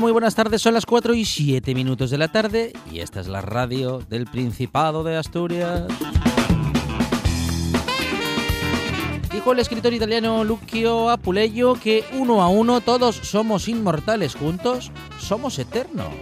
Muy buenas tardes. Son las 4 y 7 minutos de la tarde y esta es la radio del Principado de Asturias. Dijo el escritor italiano Lucio Apuleyo que uno a uno todos somos inmortales juntos, somos eternos.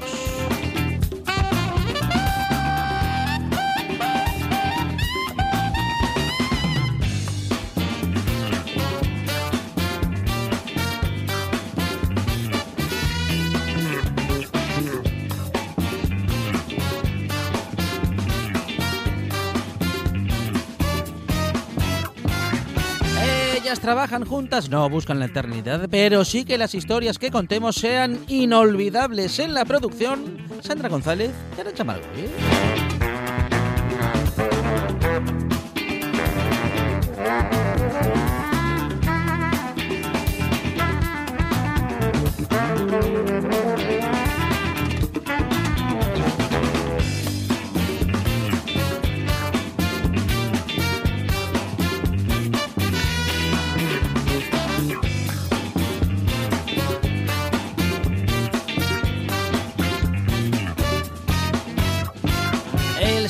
Trabajan juntas, no buscan la eternidad, pero sí que las historias que contemos sean inolvidables en la producción. Sandra González y Arancha Margolles.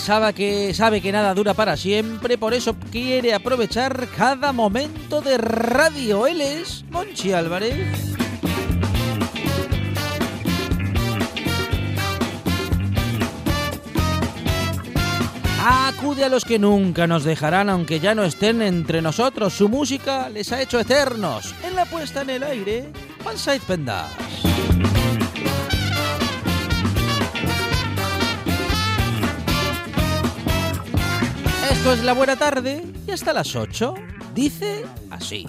Sabe que, sabe que nada dura para siempre, por eso quiere aprovechar cada momento de radio. Él es Monchi Álvarez. Acude a los que nunca nos dejarán, aunque ya no estén entre nosotros. Su música les ha hecho eternos. En la puesta en el aire, One Side Pendas. Es la buena tarde y hasta las 8 dice así.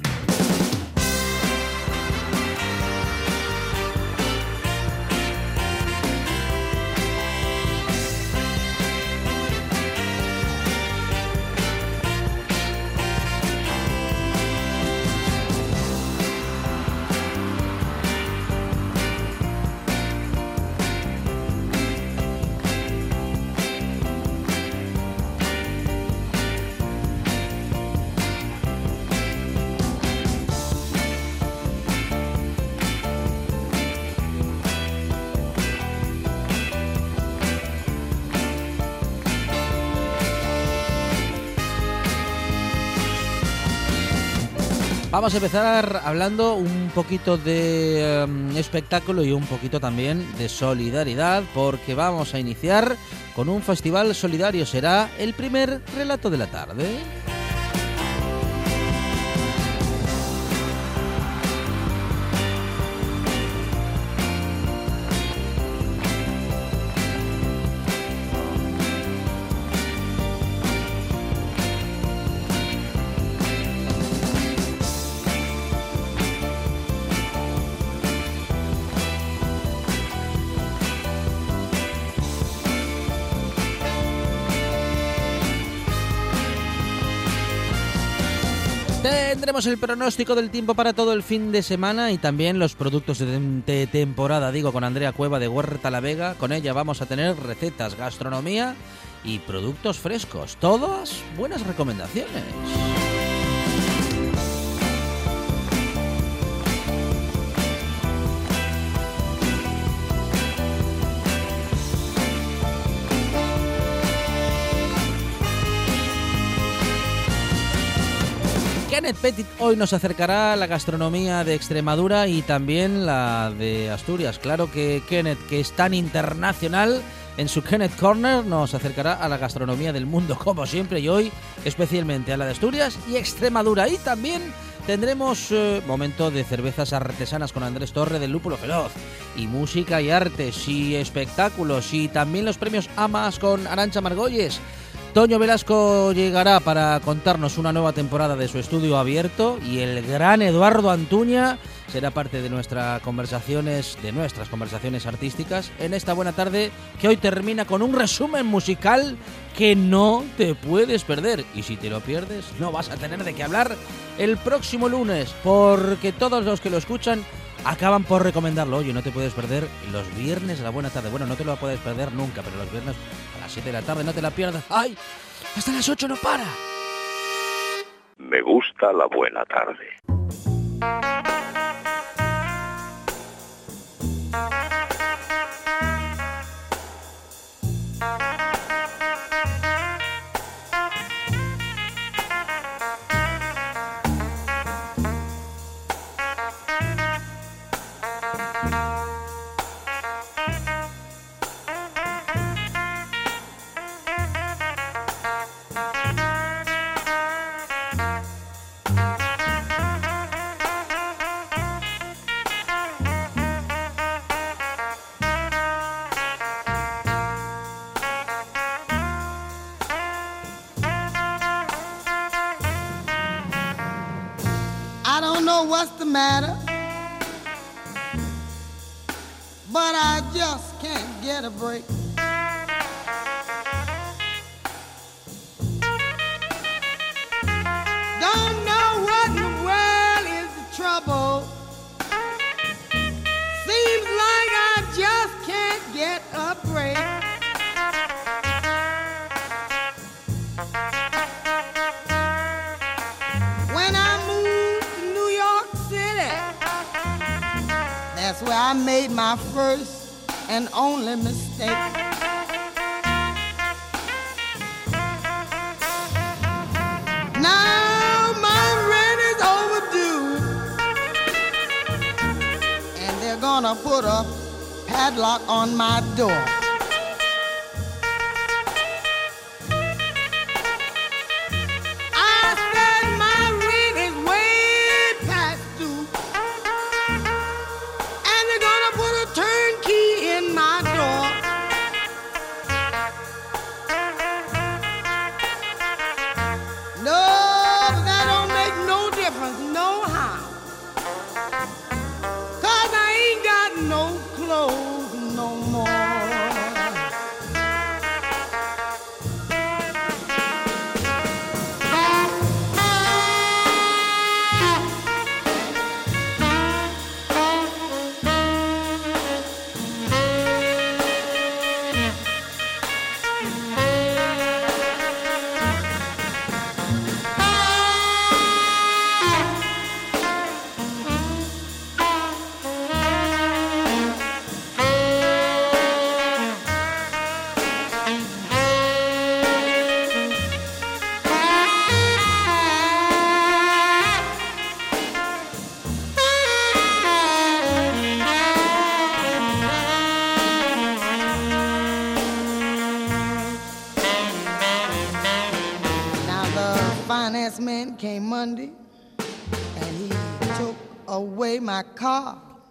Vamos a empezar hablando un poquito de em, espectáculo y un poquito también de solidaridad, porque vamos a iniciar con un festival solidario. Será el primer relato de la tarde. Tendremos el pronóstico del tiempo para todo el fin de semana y también los productos de temporada, digo, con Andrea Cueva de Huerta La Vega. Con ella vamos a tener recetas, gastronomía y productos frescos. Todas buenas recomendaciones. Kenneth Petit hoy nos acercará a la gastronomía de Extremadura y también la de Asturias. Claro que Kenneth, que es tan internacional, en su Kenneth Corner nos acercará a la gastronomía del mundo, como siempre, y hoy especialmente a la de Asturias y Extremadura. Y también tendremos eh, momento de cervezas artesanas con Andrés Torre del Lúpulo Feroz, y música y artes y espectáculos, y también los premios Amas con Arancha Margolles. Toño Velasco llegará para contarnos una nueva temporada de su estudio abierto y el gran Eduardo Antuña será parte de nuestras conversaciones, de nuestras conversaciones artísticas en esta buena tarde que hoy termina con un resumen musical que no te puedes perder. Y si te lo pierdes no vas a tener de qué hablar el próximo lunes porque todos los que lo escuchan acaban por recomendarlo. Oye, no te puedes perder los viernes a la buena tarde. Bueno, no te lo puedes perder nunca, pero los viernes a las 7 de la tarde no te la pierdas. ¡Ay! Hasta las 8 no para. Me gusta la buena tarde. Made my first and only mistake. Now my rent is overdue, and they're gonna put a padlock on my door.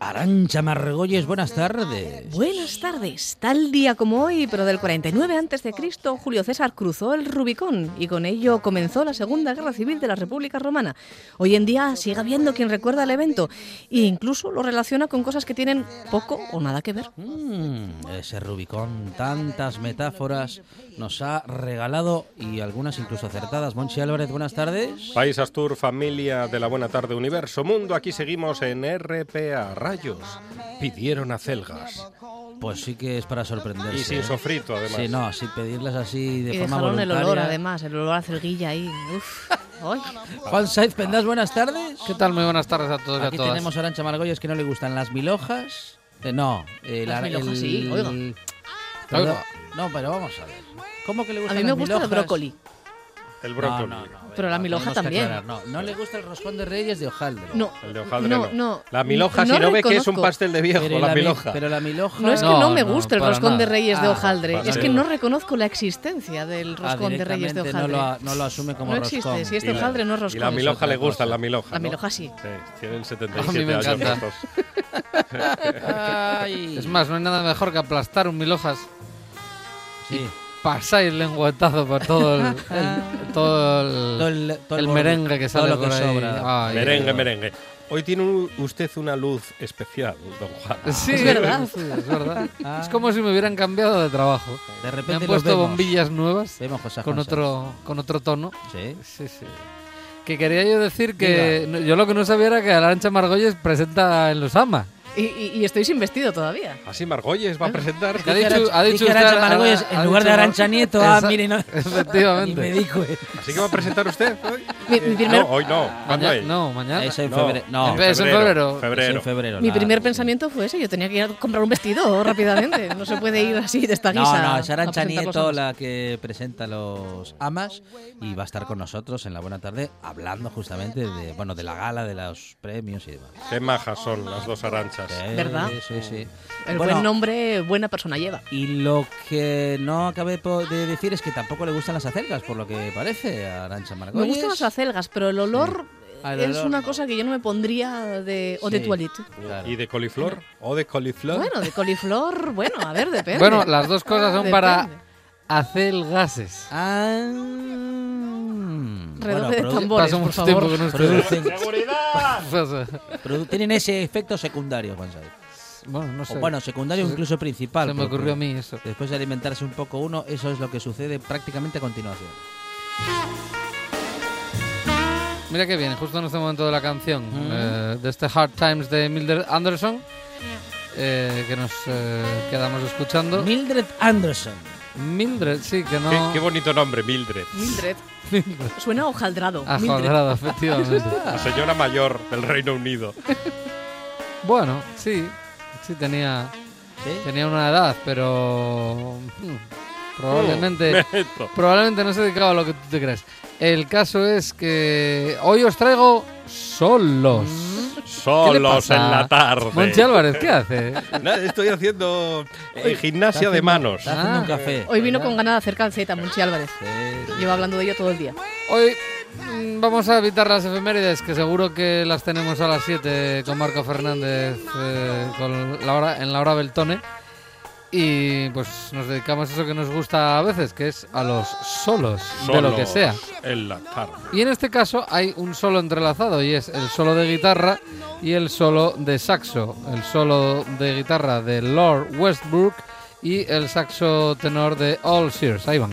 Arancha Margolles, buenas tardes. Buenas tardes. Tal día como hoy, pero del 49 a.C., Julio César cruzó el Rubicón y con ello comenzó la Segunda Guerra Civil de la República Romana. Hoy en día sigue habiendo quien recuerda el evento e incluso lo relaciona con cosas que tienen poco o nada que ver. Mm, ese Rubicón, tantas metáforas nos ha regalado y algunas incluso acertadas. Monchi Álvarez, buenas tardes. País Astur, familia de la Buena Tarde Universo Mundo, aquí seguimos en RPA. Rayos, pidieron acelgas. Pues sí que es para sorprenderse. Y sin ¿eh? sofrito, además. Sí, no, sin pedirlas así de y forma dejaron el voluntaria. olor, además, el olor a celguilla ahí. Uf. Juan Saiz Pendas, buenas tardes. ¿Qué tal? Muy buenas tardes a todos y Aquí a todas. tenemos a Arancha Margolles que no le gustan las milhojas. Eh, no, eh, Las la- milhojas sí, oiga. Perdón. Oiga. No, pero vamos a ver. ¿Cómo que le A mí me las gusta el brócoli. El No, brócoli. no, no, Pero la tenemos que también. aclarar, No, no le gusta el roscón de reyes de hojaldre. No, El de hojaldre no. no, no. La milhoja, No si no ve que es un reconozco. pastel de viejo, Pero la mi- milhoja. Pero la milhoja... No es que No, no me no, guste el para roscón de nada. reyes de Ah, hojaldre, para es que nada. no reconozco la existencia del Ah, roscón de reyes de directamente hojaldre. No lo, no lo asume como No roscón. existe, si es Y la- hojaldre no es Y roscón. la otra le gusta, la milhoja. La ¿no? milhoja sí. Sí, tienen A 77 mí me años encanta. estos. Es más, no hay nada mejor que aplastar un mil hojas, Sí. Pasáis lengüetazo por todo el, el- todo el, Todo el, todo el bor- merengue que todo sale lo que por ahí. sobra. Ay, merengue, Dios. merengue. Hoy tiene un- usted una luz especial, don Juan. Sí, Es verdad. sí, es verdad. Ah. Es como si me hubieran cambiado de trabajo. De Me repente han los puesto vemos. bombillas nuevas Vemos con otro, con otro tono. Sí. Sí, sí. Que quería yo decir que yo lo que no sabía era que Arancha Margolles presenta en Los Ama. Y, y- y estoy sin vestido todavía. Así Margolles va a presentar. Ha dicho, ha dicho usted- Arantxa Margolles ha- en ha lugar de dicho Arancha Nieto. Ah, mire, no. Efectivamente. Y me dijo, eh. Así que va a presentar usted hoy. Mi, mi primer, No, hoy no. ¿Cuándo es? no, mañana. Es en No, febrero. No, en Es en febrero. es Febrero. en febrero. mi primer sí. pensamiento fue ese. Yo tenía que ir a comprar un vestido rápidamente. No se puede ir así de esta No, guisa. no, es a Arancha Nieto la que presenta los amas y va a estar con nosotros en la buena tarde hablando justamente de, bueno, de la gala, de los premios y demás. Qué majas son las dos aranchas. Sí, ¿Verdad? Sí, sí. El Bueno, buen nombre, buena persona lleva. Y lo que no acabé de decir es que tampoco le gustan las acelgas, por lo que parece a Arancha Me Margolles. gustan las acelgas, pero el olor Ah, es olor una no. cosa que yo no me pondría de o de toilette. Claro. ¿Y de coliflor? ¿O de coliflor? Bueno, de coliflor, bueno, a ver, depende. Bueno, las dos cosas son para Depende. hacer gases. Ah, Mm, bueno, de tambores, por mucho tiempo favor. con ustedes. producen- produ- tienen ese efecto secundario, Juan Saez. bueno, no O sé. bueno, secundario o Se- incluso principal. se me porque ocurrió a mí eso. Después de alimentarse un poco uno, eso es lo que sucede prácticamente a continuación. Mira que bien, justo en este momento de la canción, Mm. eh, de este Hard Times de Mildred Anderson, eh, que nos eh, quedamos escuchando. Mildred Anderson. Mildred, sí, que no... Qué, qué bonito nombre, Mildred. Mildred. Suena a hojaldrado. Mildred. jodrado, efectivamente. La señora mayor del Reino Unido. bueno, sí, sí tenía, ¿Sí? tenía una edad, pero hmm, probablemente, Neto. probablemente no se dedicaba a lo que tú te crees. El caso es que hoy os traigo solos. Solos en la tarde. Monchi Álvarez, ¿qué hace? Nada, estoy haciendo eh, gimnasia de manos. Está haciendo Ah. un café. Hoy vino con ganas de hacer calceta, Monchi Álvarez. Sí. Lleva hablando de ello todo el día. Hoy mm, vamos a evitar las efemérides, que seguro que las tenemos a las 7 con Marco Fernández eh, con la hora, en la hora Beltone. Y pues nos dedicamos a eso que nos gusta a veces, que es a los solos, de lo que sea. En la tarde. Y en este caso hay un solo entrelazado y es el solo de guitarra y el solo de saxo. El solo de guitarra de Lord Westbrook y el saxo tenor de All Sears. Ahí van.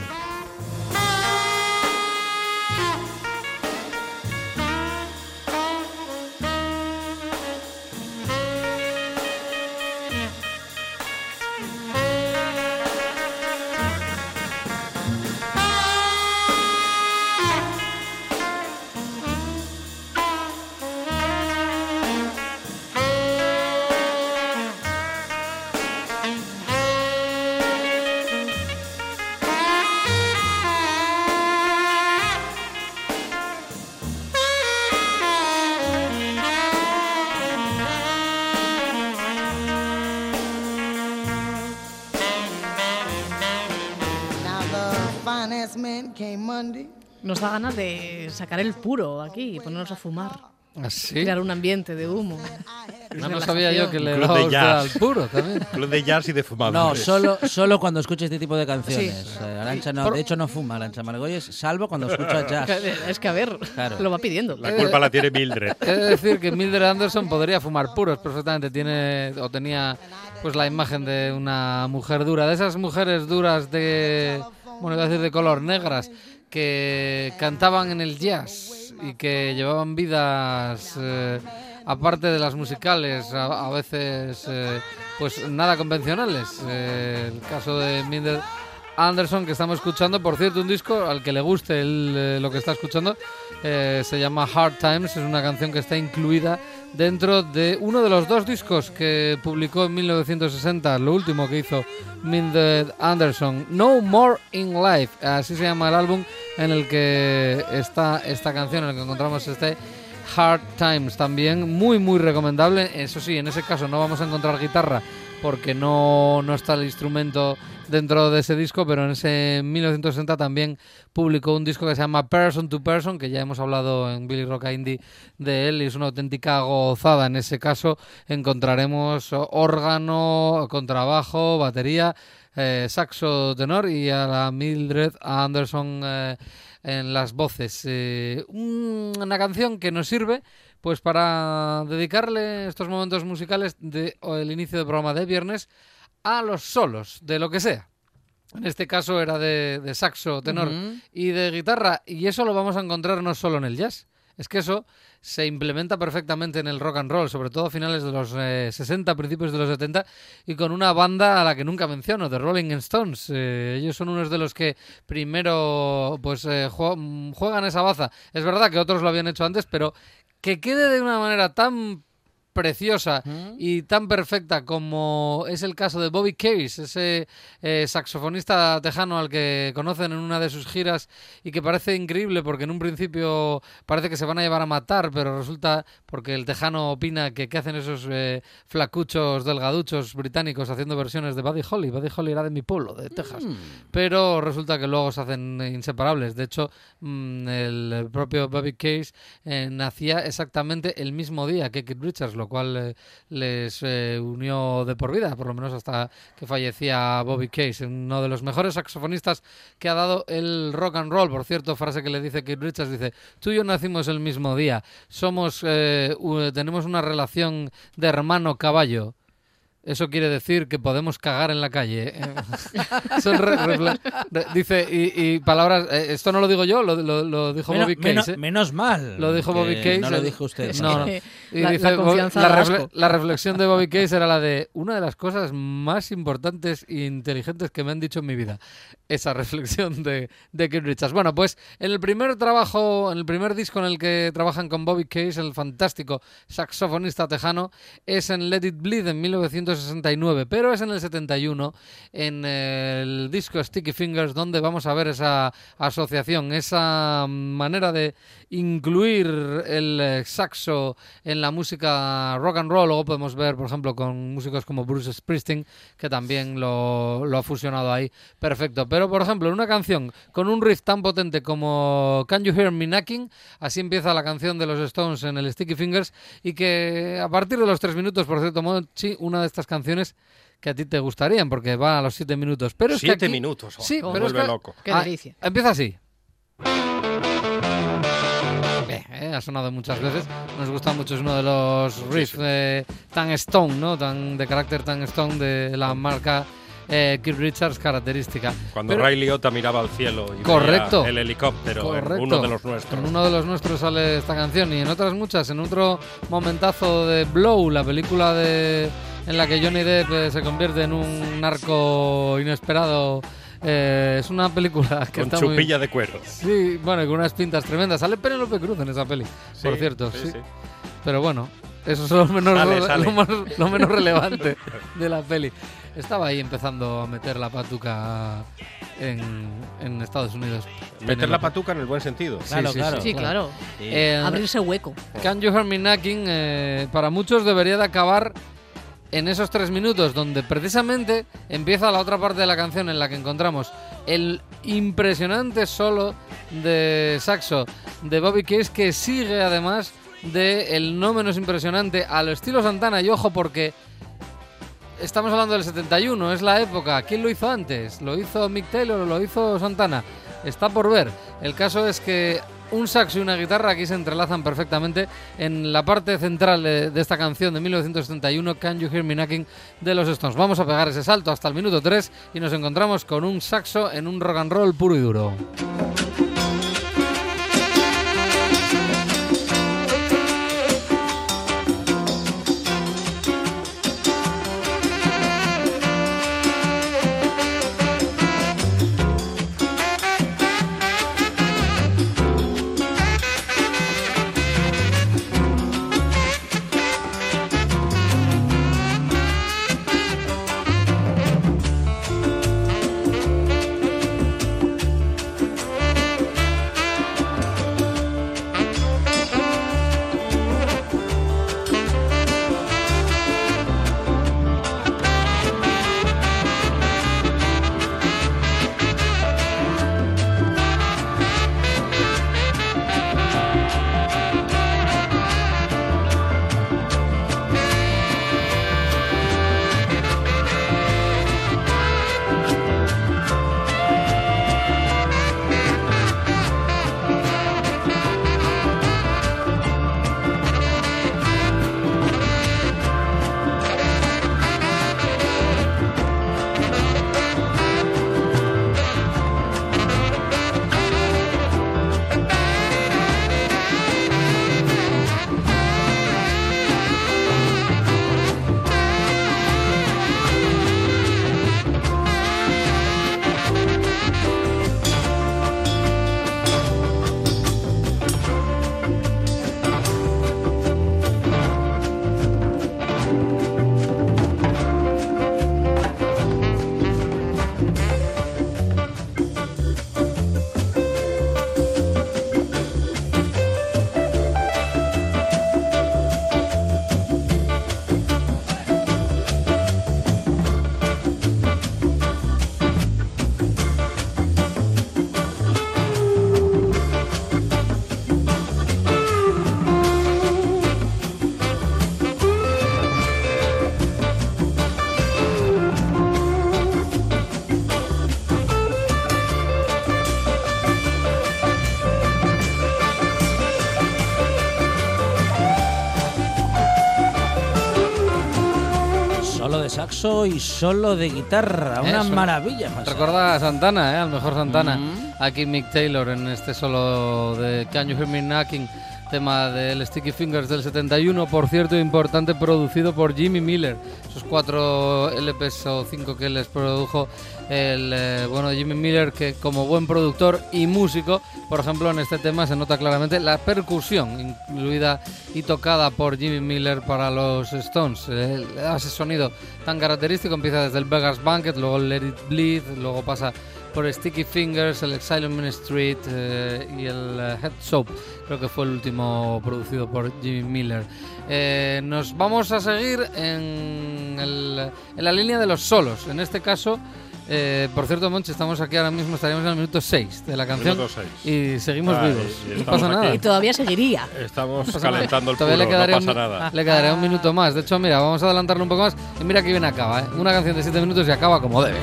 Nos da ganas de sacar el puro aquí y ponernos a fumar. Así. Crear un ambiente de humo. No, no sabía yo que le Club daba de jazz. al puro también. Club de jazz y de No, fumadores. solo, solo cuando escuche este tipo de canciones. Eh, Arancha no, Por- de hecho no fuma Arancha Margolles, salvo cuando escucha jazz. Es que a ver, Claro. lo va pidiendo. La culpa la tiene Mildred. De decir que Mildred Anderson podría fumar puros perfectamente. Tiene o tenía pues la imagen de una mujer dura, de esas mujeres duras de, bueno, iba a decir de color negras, que cantaban en el jazz y que llevaban vidas eh, aparte de las musicales, a, a veces eh, pues nada convencionales. Eh, el caso de Mildred Anderson que estamos escuchando, por cierto, un disco al que le guste el, lo que está escuchando, se llama Hard Times, es una canción que está incluida dentro de uno de los dos discos que publicó en 1960, lo último que hizo Mildred Anderson, No More in Life, así se llama el álbum en el que está esta canción, en el que encontramos este Hard Times también, muy muy recomendable, eso sí, en ese caso no vamos a encontrar guitarra porque no, no está el instrumento dentro de ese disco, pero en ese 1960 también publicó un disco que se llama Person to Person, que ya hemos hablado en Billy Rock Indie de él y es una auténtica gozada. En ese caso encontraremos órgano, contrabajo, batería, eh, saxo tenor y a la Mildred Anderson eh, en las voces. Eh, un- una canción que nos sirve pues para dedicarle estos momentos musicales de o el inicio del programa de viernes a los solos, de lo que sea. En este caso era de, de saxo, tenor y de guitarra, y eso lo vamos a encontrar no solo en el jazz. Es que eso se implementa perfectamente en el rock and roll, sobre todo a finales de los eh, 60, principios de los 70, y con una banda a la que nunca menciono, The Rolling Stones. Eh, ellos son unos de los que primero pues eh, jue- juegan esa baza. Es verdad que otros lo habían hecho antes, pero que quede de una manera tan preciosa y tan perfecta como es el caso de Bobby Case, ese eh, saxofonista tejano al que conocen en una de sus giras y que parece increíble porque en un principio parece que se van a llevar a matar, pero resulta porque el tejano opina que qué hacen esos eh, flacuchos delgaduchos británicos haciendo versiones de Buddy Holly. Buddy Holly era de mi pueblo, de Texas. Pero resulta que luego se hacen inseparables. De hecho, mm, el propio Bobby Case eh, nacía exactamente el mismo día que Keith Richards. Lo cual eh, les eh, unió de por vida, por lo menos hasta que fallecía Bobby Case, uno de los mejores saxofonistas que ha dado el rock and roll. Por cierto, frase que le dice Keith Richards, dice, tú y yo nacimos el mismo día, somos, eh, tenemos una relación de hermano caballo. Eso quiere decir que podemos cagar en la calle. ¿eh? Son re- refle- re- dice, y, y palabras, eh, esto no lo digo yo, lo, lo- lo dijo Menos, Bobby menos- Case. ¿eh? menos mal. Lo dijo Bobby Case. No lo dijo usted. No, no. que Y la- dice, la Bo- confianza la, da refle- asco. la reflexión de Bobby Case era la de una de las cosas más importantes e inteligentes que me han dicho en mi vida. Esa reflexión de, de Keith Richards. Bueno, pues en el primer trabajo, en el primer disco en el que trabajan con Bobby Case, el fantástico saxofonista tejano, es en Let It Bleed en 1969, pero es en el 71, en el disco Sticky Fingers, donde vamos a ver esa asociación, esa manera de incluir el eh, saxo en la música rock and roll. Luego podemos ver, por ejemplo, con músicos como Bruce Springsteen, que también lo, ha fusionado ahí. Perfecto. Pero, por ejemplo, en una canción con un riff tan potente como Can You Hear Me Knocking, así empieza la canción de los Stones en el Sticky Fingers, y que a partir de los tres minutos, por cierto, Monchi, una de estas canciones que a ti te gustarían, porque va a los siete minutos. Pero es que Siete aquí- minutos. oh, Sí, pero es que- loco. Qué Ah, delicia. Empieza así. Bien, eh, ha sonado muchas veces. Nos gusta mucho, es uno de los riffs eh, tan stone, ¿no? Tan de carácter tan stone de la marca eh, Keith Richards característica. Cuando Pero- Ray Liotta miraba al cielo y Correcto. veía el helicóptero, en Correcto. uno de los nuestros. En uno de los nuestros sale esta canción y en otras muchas, en otro momentazo de Blow, la película de en la que Johnny Depp eh, se convierte en un narco inesperado. Eh, es una película que Con está muy- chupilla de cuero. Sí, bueno, y con unas pintas tremendas. Sale Penélope Cruz en esa peli, por Sí, cierto. sí, Sí, sí. Pero bueno, eso es lo menos, Sale, lo, sale. lo más- lo menos relevante de la peli. Estaba ahí empezando a meter la patuca en, en Estados Unidos. Meter la patuca en el buen sentido. Claro, claro. Sí, claro. Sí. Eh, Abrirse hueco. Can You Hear Me Knocking eh, para muchos debería de acabar en esos tres minutos donde precisamente empieza la otra parte de la canción en la que encontramos el impresionante solo de saxo de Bobby Case que sigue además de el no menos impresionante al estilo Santana y ojo porque estamos hablando del 71 es la época ¿quién lo hizo antes? ¿lo hizo Mick Taylor o lo hizo Santana? está por ver el caso es que un saxo y una guitarra aquí se entrelazan perfectamente en la parte central de, esta canción de 1971, Can You Hear Me Knocking, de los Stones. Vamos a pegar ese salto hasta el minuto 3 y nos encontramos con un saxo en un rock and roll puro y duro. Maravilloso y solo de guitarra. Una maravilla. pasa. Recuerda a Santana, ¿eh? al mejor Santana. Mm. Aquí Mick Taylor en este solo de Can You Hear Me Knocking, tema del Sticky Fingers del 71, por cierto, importante, producido por Jimmy Miller. Esos cuatro LPs o cinco que les produjo el eh, bueno Jimmy Miller, que como buen productor y músico, por ejemplo, en este tema se nota claramente la percusión incluida y tocada por Jimmy Miller para los Stones. Eh, ese sonido tan característico, empieza desde el Vegas Banquet, luego el Let It Bleed, luego pasa por Sticky Fingers, el Exile on Main Street eh, y el eh, Head Soap. Creo que fue el último producido por Jimmy Miller. Eh, nos vamos a seguir en, el- en la línea de los solos. En este caso, eh, por cierto, Monchi, estamos aquí ahora mismo, estaríamos en el minuto 6 de la canción y seguimos Ay, vivos. y no estamos pasa nada. aquí. Y todavía seguiría. Estamos No calentando el Todavía puro, le quedaría, no pasa un, nada. le quedaría un minuto más. De hecho, mira, vamos a adelantarlo un poco más. Y mira que bien acaba, ¿eh? Una canción de 7 minutos y acaba como debe.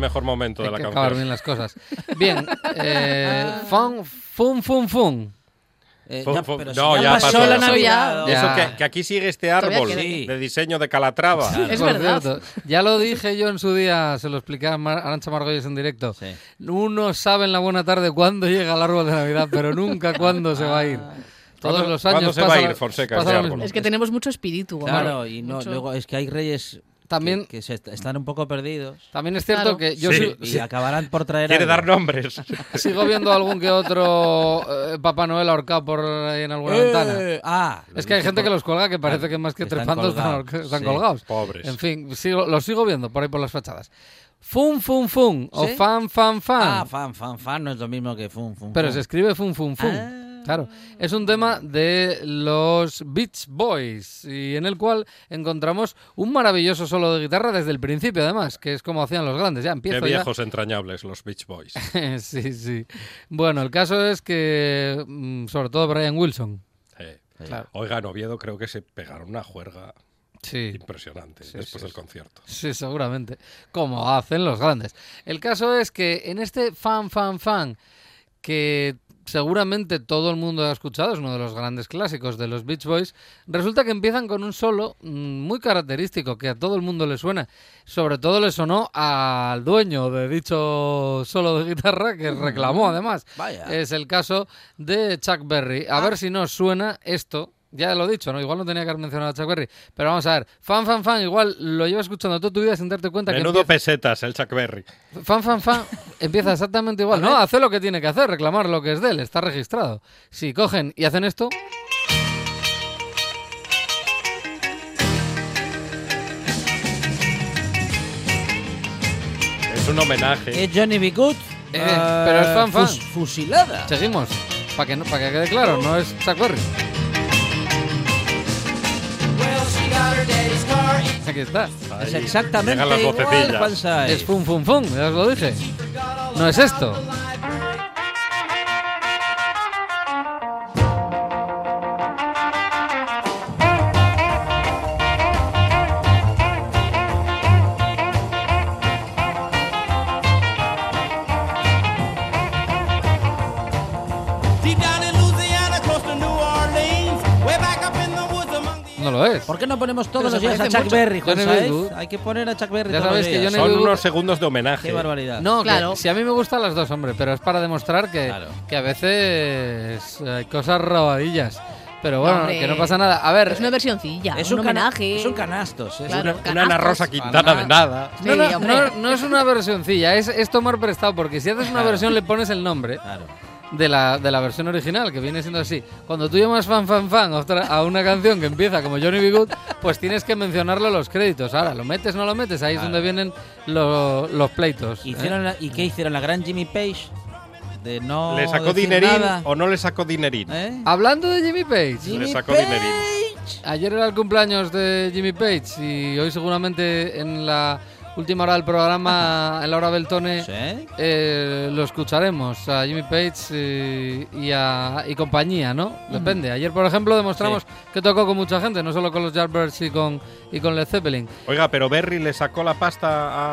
Mejor momento de hay la que canción. acabar bien las cosas. Bien, eh, fun, fun, fun, fun. Eh, no, si ya pasó. la Navidad. ya- Eso que, que aquí sigue este árbol. Sí. de diseño de Calatrava. Es Por verdad. cierto, ya lo dije yo en su día, se lo expliqué a Mar- Arancha Margolles en directo. Sí. Uno sabe en la buena tarde cuándo llega el árbol de Navidad, pero nunca cuándo se va a ir. Todos ¿Cuándo- los años cuándo se va a ir, Fonseca, lo árbol? Es que tenemos mucho espíritu. Omar. Claro, y no, Mucho. luego es que hay reyes También- que, que se est- están un poco perdidos También es cierto Claro. que yo Sí. y acabarán por traer Quiere algo. dar nombres. sigo viendo algún que otro eh, Papá Noel ahorcado por ahí en alguna Eh, ventana. Ah, Es que hay gente que los cuelga que parece que más que Están trepando están, colgados, ahor- están sí. colgados. Pobres. En fin, sigo, los sigo viendo por ahí por las fachadas. Fun, fun, fun. O ¿Sí? fan, fan, fan. Ah, fan, fan, fan no es lo mismo que fun, fun. Pero fun. se escribe fun, fun, fun. Ah. Claro. Es un tema de los Beach Boys y en el cual encontramos un maravilloso solo de guitarra desde el principio, además, que es como hacían los grandes. Ya Qué empiezo ya. viejos entrañables los Beach Boys. sí, sí. Bueno, el caso es que, mm, sobre todo Brian Wilson. Eh, Claro. Oiga, en Oviedo creo que se pegaron una juerga Sí. impresionante Sí, después sí, del concierto. Sí, seguramente. Como hacen los grandes. El caso es que en este fan, fan, fan, que seguramente todo el mundo ha escuchado, es uno de los grandes clásicos de los Beach Boys, resulta que empiezan con un solo mm, muy característico que a todo el mundo le suena. Sobre todo le sonó al dueño de dicho solo de guitarra, que reclamó además. Vaya. Es el caso de Chuck Berry. A ver si nos suena esto. Ya lo he dicho, ¿no? Igual no tenía que haber mencionado a Chuck Berry. Pero vamos a ver. Fan, fan, fan. Igual lo llevas escuchando toda tu vida sin darte cuenta Menudo que pesetas el Chuck Berry. empieza- fan, fan, fan empieza exactamente igual. No, hace lo que tiene que hacer, reclamar lo que es de él. Está registrado. Si cogen y hacen esto... Es un homenaje. Es Johnny B. Good. Eh, pero es fan, fan. fus- fusilada. Seguimos. Para que, no- pa' que quede claro, no es Chuck Berry. Aquí está. Es exactamente las igual, vocecillas. Juan Saiz. Es fum, fum, fum. Ya os lo dije. No es esto. ¿Por qué no ponemos todos los días a Chuck mucho. Berry, Juan? Good. Hay que poner a Chuck Berry Ya todos los que días. Johnny Son Good- unos segundos de homenaje. Qué barbaridad. No, Claro. que si a mí me gustan las dos, hombre, pero es para demostrar que, Claro. que a veces hay cosas robadillas. Pero bueno, Hombre. que no pasa nada. A ver, Es una versioncilla, es un, cana- homenaje. Es un canastos. es Claro. una- Una, Ana. Rosa Quintana de nada. no, no, hombre. no- no es una versioncilla, es, es tomar prestado, porque si haces una Claro. versión le pones el nombre Claro. De la, de la versión original, que viene siendo así. Cuando tú llamas fan, fan, fan a, otra- a una canción que empieza como Johnny B. Good, pues tienes que mencionarlo en los créditos. Ahora, ¿lo metes no lo metes? Ahí es donde vienen lo- los pleitos. ¿eh? Hicieron la- ¿Y qué hicieron? La gran Jimmy Page. De no. ¿Le sacó decir dinerín nada. o no le sacó dinerín? ¿Eh? Hablando de Jimmy Page, Le sacó dinerín. Ayer era el cumpleaños de Jimmy Page y hoy seguramente en la última hora del programa, en la hora Beltone, ¿Sí? eh, lo escucharemos a Jimmy Page y, y a, y compañía, ¿no? Depende. Ayer, por ejemplo, demostramos que tocó con mucha gente, no solo con los Yardbirds y con, y con Led Zeppelin. Oiga, pero Berry le sacó la pasta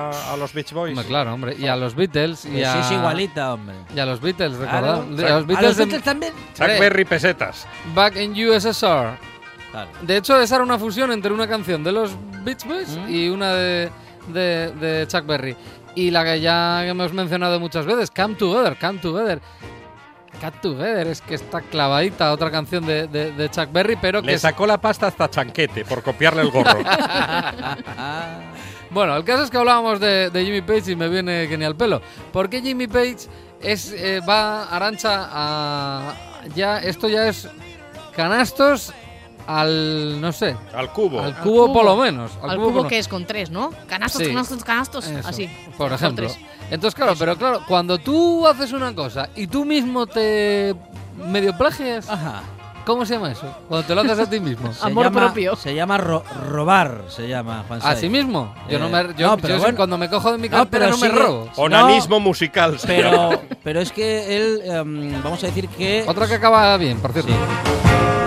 a, a los Beach Boys. Hombre, claro, hombre. Y a los Beatles. Y a, sí, es igualita, hombre. Y a los Beatles, Claro. recordad. A los A Beatles, los de- Beatles también. Chuck. Berry pesetas. Back in USSR. Claro. De hecho, esa era una fusión entre una canción de los Beach Boys Mm. y una de, de, de Chuck Berry. Y la que ya hemos mencionado muchas veces, Come Together, Come Together. Come Together, es que está clavadita otra canción de, de- de Chuck Berry, pero que Le es- sacó la pasta hasta Chanquete por copiarle el gorro. Bueno, el caso es que hablábamos de, de Jimmy Page y me viene que ni al pelo. Porque Jimmy Page es, eh, va arancha a. Ya, esto ya es canastos al. no sé. Al cubo. Al cubo, cubo. por lo menos. Al por cubo que es con tres, ¿no? Canastos, Sí. canastos, canastos. Eso, Así. Por ejemplo. tres. Entonces, claro, pero claro, cuando tú haces una cosa y tú mismo te medio plagias, Ajá. ¿cómo se llama eso? Cuando te lo haces a ti mismo. Se Amor llama- propio. Se llama ro- robar, se llama Juan ¿A sí mismo? Yo no Eh, me, yo, no, pero yo bueno. cuando me cojo de mi No, cartera pero no, me robo. Onanismo musical. se llama. Pero, pero es que él, em, vamos a decir que Otra que acaba bien, por cierto. Sí.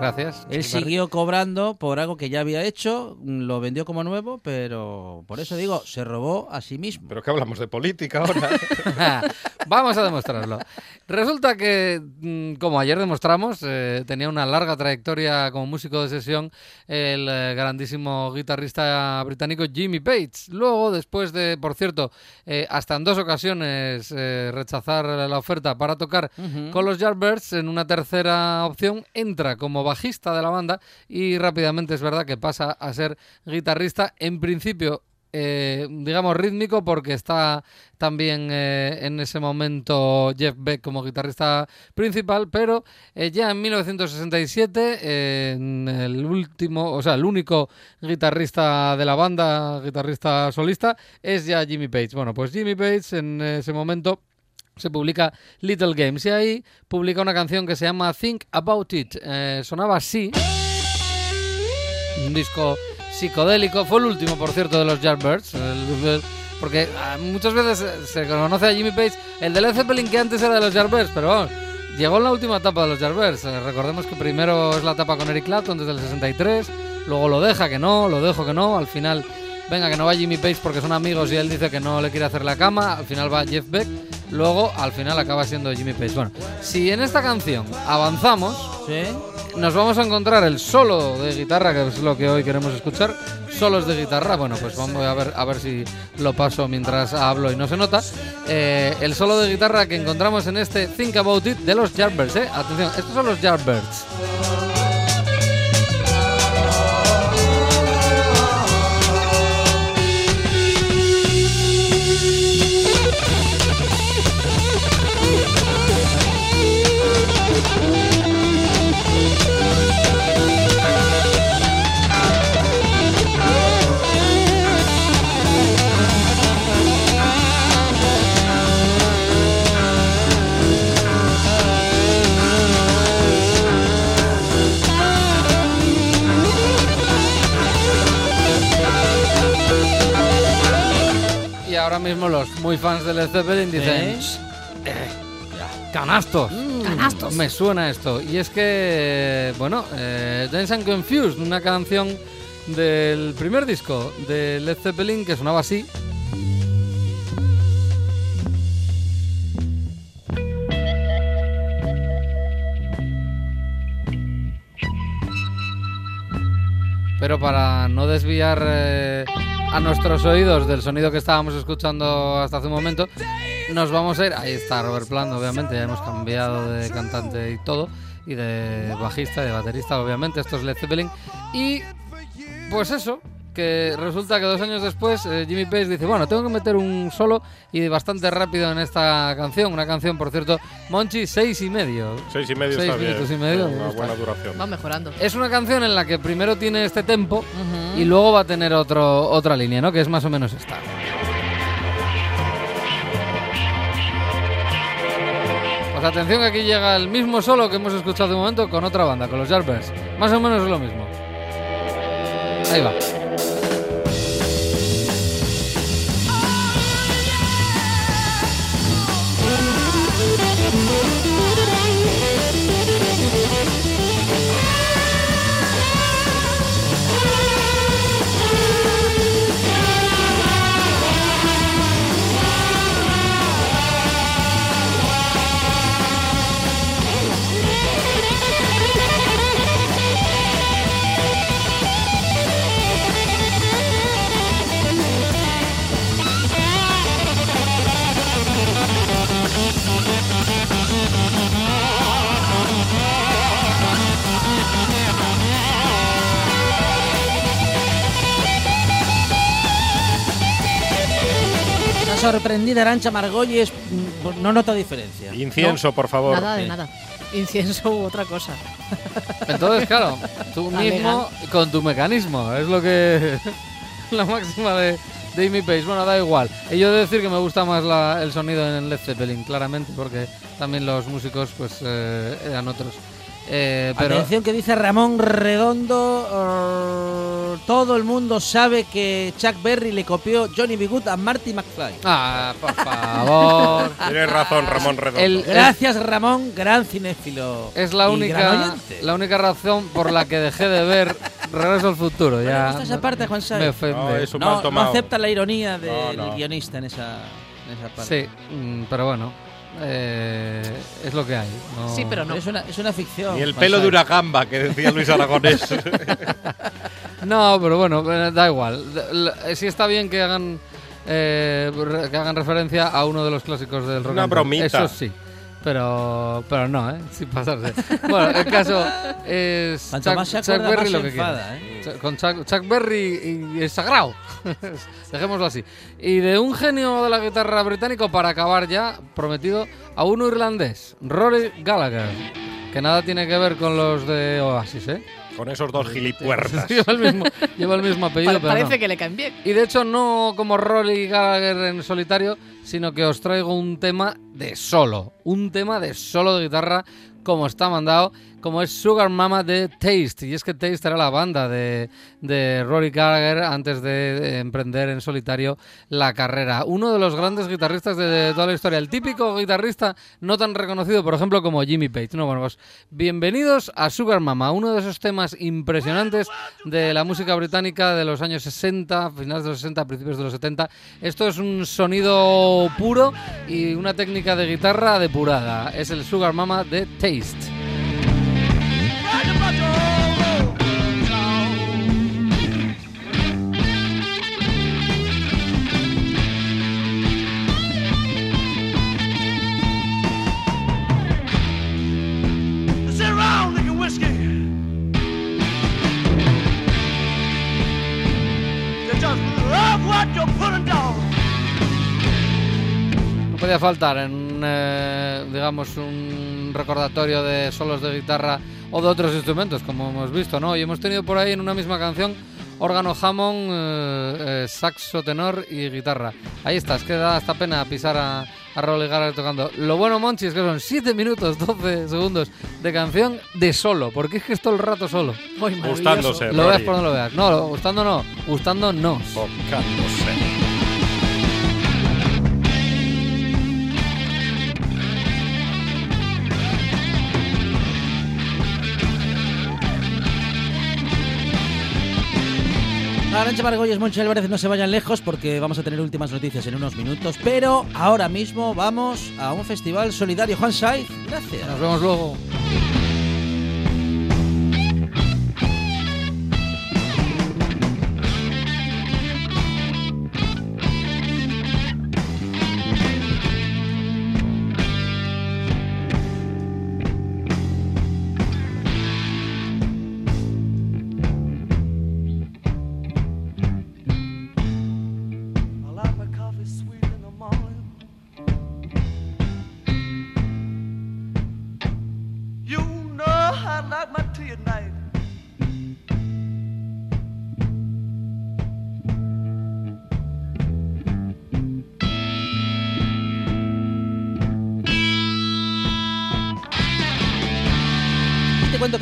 Gracias. él siguió cobrando por algo que ya había hecho, mm, lo vendió como nuevo, pero por eso digo, se robó a sí mismo. Pero que hablamos de política ahora. Vamos a demostrarlo. Resulta que, mm, como ayer demostramos, eh, tenía una larga trayectoria como músico de sesión el eh, grandísimo guitarrista británico Jimmy Page. Luego, después de, por cierto, eh, hasta en dos ocasiones eh, rechazar la oferta para tocar Ujú. con los Yardbirds, en una tercera opción entra como bajista de la banda y rápidamente es verdad que pasa a ser guitarrista. En principio eh, digamos rítmico porque está también eh, en ese momento Jeff Beck como guitarrista principal pero eh, ya en 1967 eh, en el último o sea el único guitarrista de la banda guitarrista solista es ya Jimmy Page. Bueno pues Jimmy Page en ese momento se publica Little Games y ahí publica una canción que se llama Think About It. Eh, sonaba así. Un disco psicodélico. Fue el último, por cierto, de los Yardbirds. porque ah, muchas veces se conoce a Jimmy Page, el de Led Zeppelin que antes era de los Yardbirds, pero llegó en la última etapa de los Yardbirds. Eh, recordemos que primero es la etapa con Eric Clapton desde el 63, luego lo deja que no, lo dejo que no, al final venga que no va Jimmy Page porque son amigos y él dice que no le quiere hacer la cama, al final va Jeff Beck, luego al final acaba siendo Jimmy Page. Bueno, si en esta canción avanzamos, ¿Sí? nos vamos a encontrar el solo de guitarra, que es lo que hoy queremos escuchar. Solos de guitarra, bueno, pues vamos a ver, a ver si lo paso mientras hablo y no se nota. Eh, el solo de guitarra que encontramos en este Think About It de los Yardbirds, ¿eh? Atención, estos son los Yardbirds. Ahora mismo los muy fans de Led Zeppelin dicen... ¿Sí? "Eh, canastos. Canastos. Me suena esto. Y es que, bueno, eh, Dance and Confused, una canción del primer disco de Led Zeppelin que sonaba así. Pero para no desviar eh, a nuestros oídos del sonido que estábamos escuchando hasta hace un momento, nos vamos a ir. Ahí está Robert Plant, obviamente, ya hemos cambiado de cantante y todo, y de bajista, de baterista, obviamente. Esto es Led Zeppelin. Y pues eso, que resulta que dos años después eh, Jimmy Page dice, bueno, tengo que meter un solo y bastante rápido en esta canción. Una canción, por cierto, Monchi, seis y medio. Seis y medio Seis está bien. minutos y medio, me Una buena duración. Va mejorando. Es una canción en la que primero tiene este tempo y luego va a tener otro, otra línea, ¿no? Que es más o menos esta. Pues atención que aquí llega el mismo solo que hemos escuchado de un momento con otra banda, con los Yardbirds. Más o menos es lo mismo. Ahí va. Sorprendida Arancha Margolles, mm, no noto diferencia. Incienso, por favor. Nada de Sí. nada. Incienso u otra cosa. Entonces, claro, tú Está mismo con tu mecanismo, es lo que. la máxima de, de Amy Page. Bueno, da igual. Y yo he de decir que me gusta más la- el sonido en Led Zeppelin, claramente, porque también los músicos, pues, eh, eran otros. Eh, pero. Atención que dice Ramón Redondo, todo el mundo sabe que Chuck Berry le copió Johnny B. Good a Marty McFly. Ah, por favor. Tienes razón, Ramón Redondo. El- Gracias Ramón, gran cinéfilo. Es la única, la única razón por la que dejé de ver Regreso al Futuro. ¿No le Ya gusta esa parte, Juan Sai? me ofende. No, es un No, mal no acepta la ironía del No, no. guionista en esa, en esa parte. Sí, mm, pero bueno, eh, es lo que hay. no- Sí, pero no. Es una, es una ficción. Ni el pelo de una gamba que decía Luis Aragonés. No, pero bueno, eh, da igual. La- Sí está bien que hagan eh, que hagan referencia a uno de los clásicos del rock. Una bromita. Eso sí. Pero, pero no, ¿eh? Sin pasarse. bueno, el caso es Cuanto más se Chuck Berry más lo que enfada, ¿eh? Con Chuck, Chuck Berry y, y el sagrado. Dejémoslo así. Y de un genio de la guitarra británico, para acabar ya, prometido, a uno irlandés, Rory Gallagher. Que nada tiene que ver con los de Oasis, ¿eh? Con esos dos gilipuertas. lleva, el mismo, lleva el mismo apellido, Pa- pero parece no. que le caen bien. Y de hecho no como Rolly Gallagher en solitario, sino que os traigo un tema de solo, un tema de solo de guitarra como está mandado, como es Sugar Mama de Taste. Y es que Taste era la banda de, de Rory Gallagher antes de, de emprender en solitario la carrera. Uno de los grandes guitarristas de, de toda la historia, el típico guitarrista no tan reconocido, por ejemplo, como Jimmy Page. No, bueno, pues bienvenidos a Sugar Mama, uno de esos temas impresionantes de la música británica de los años 60, finales de los 60, principios de los 70. Esto es un sonido puro y una técnica de guitarra depurada. Es el Sugar Mama de Taste. Faltar en, eh, digamos, un recordatorio de solos de guitarra o de otros instrumentos, como hemos visto, ¿no? Y hemos tenido por ahí en una misma canción órgano Hammond, eh, eh, saxo tenor y guitarra. Ahí está, es que da hasta pena pisar a, a Rolly Gallagher tocando. Lo bueno, Monchi, es que son 7 minutos, 12 segundos de canción de solo, porque es que es todo el rato solo. Muy. Gustándose. Lo veas por donde lo veas. No, gustando no, gustándonos. Tocándose. Arancha Margolles, Moncho Álvarez, no se vayan lejos porque vamos a tener últimas noticias en unos minutos. Pero ahora mismo vamos a un festival solidario. Juan Saiz, gracias. Nos vemos luego.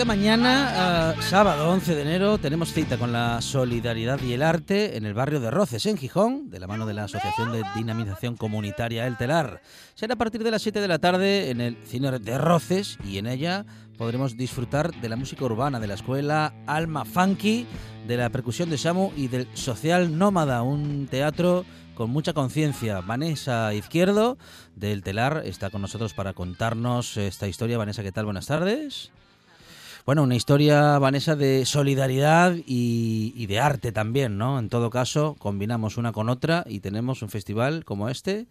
Mañana, ah, sábado 11 de enero, tenemos cita con la solidaridad y el arte en el barrio de Roces, en Gijón, de la mano de la Asociación de Dinamización Comunitaria El Telar. Será a partir de las 7 de la tarde en el cine de Roces y en ella podremos disfrutar de la música urbana de la escuela Alma Funky, de la percusión de Samu y del Social Nómada, un teatro con mucha conciencia. Vanessa Izquierdo del Telar está con nosotros para contarnos esta historia. Vanessa, ¿qué tal? Buenas tardes. Bueno, una historia, Vanessa, de solidaridad y, y de arte también, ¿no? En todo caso, combinamos una con otra y tenemos un festival como este